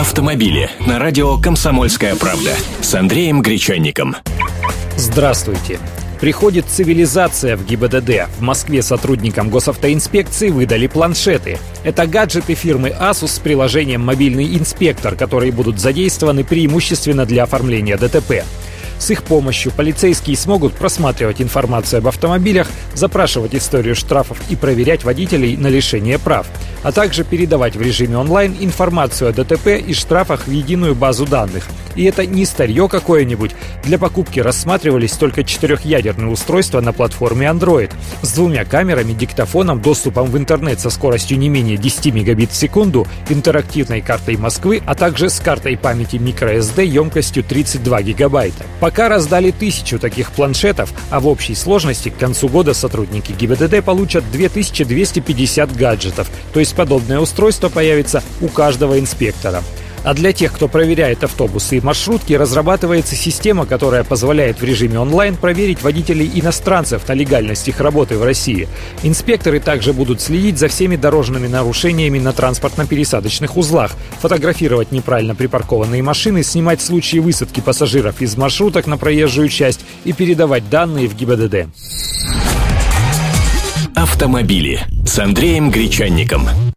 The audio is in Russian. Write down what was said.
Автомобили на радио «Комсомольская правда» с Андреем Гречанником. Здравствуйте. Приходит цивилизация в ГИБДД. В Москве сотрудникам госавтоинспекции выдали планшеты. Это гаджеты фирмы Asus с приложением «Мобильный инспектор», которые будут задействованы преимущественно для оформления ДТП. С их помощью полицейские смогут просматривать информацию об автомобилях, запрашивать историю штрафов и проверять водителей на лишение прав, а также передавать в режиме онлайн информацию о ДТП и штрафах в единую базу данных. И это не старье какое-нибудь. Для покупки рассматривались только четырехъядерные устройства на платформе Android с двумя камерами, диктофоном, доступом в интернет со скоростью не менее 10 мегабит в секунду, интерактивной картой Москвы, а также с картой памяти microSD емкостью 32 гигабайта. Пока раздали тысячу таких планшетов, а в общей сложности к концу года сотрудники ГИБДД получат 2250 гаджетов, то есть подобное устройство появится у каждого инспектора. А для тех, кто проверяет автобусы и маршрутки, разрабатывается система, которая позволяет в режиме онлайн проверить водителей иностранцев на легальность их работы в России. Инспекторы также будут следить за всеми дорожными нарушениями на транспортно-пересадочных узлах, фотографировать неправильно припаркованные машины, снимать случаи высадки пассажиров из маршруток на проезжую часть и передавать данные в ГИБДД. Автомобили с Андреем Гречанником.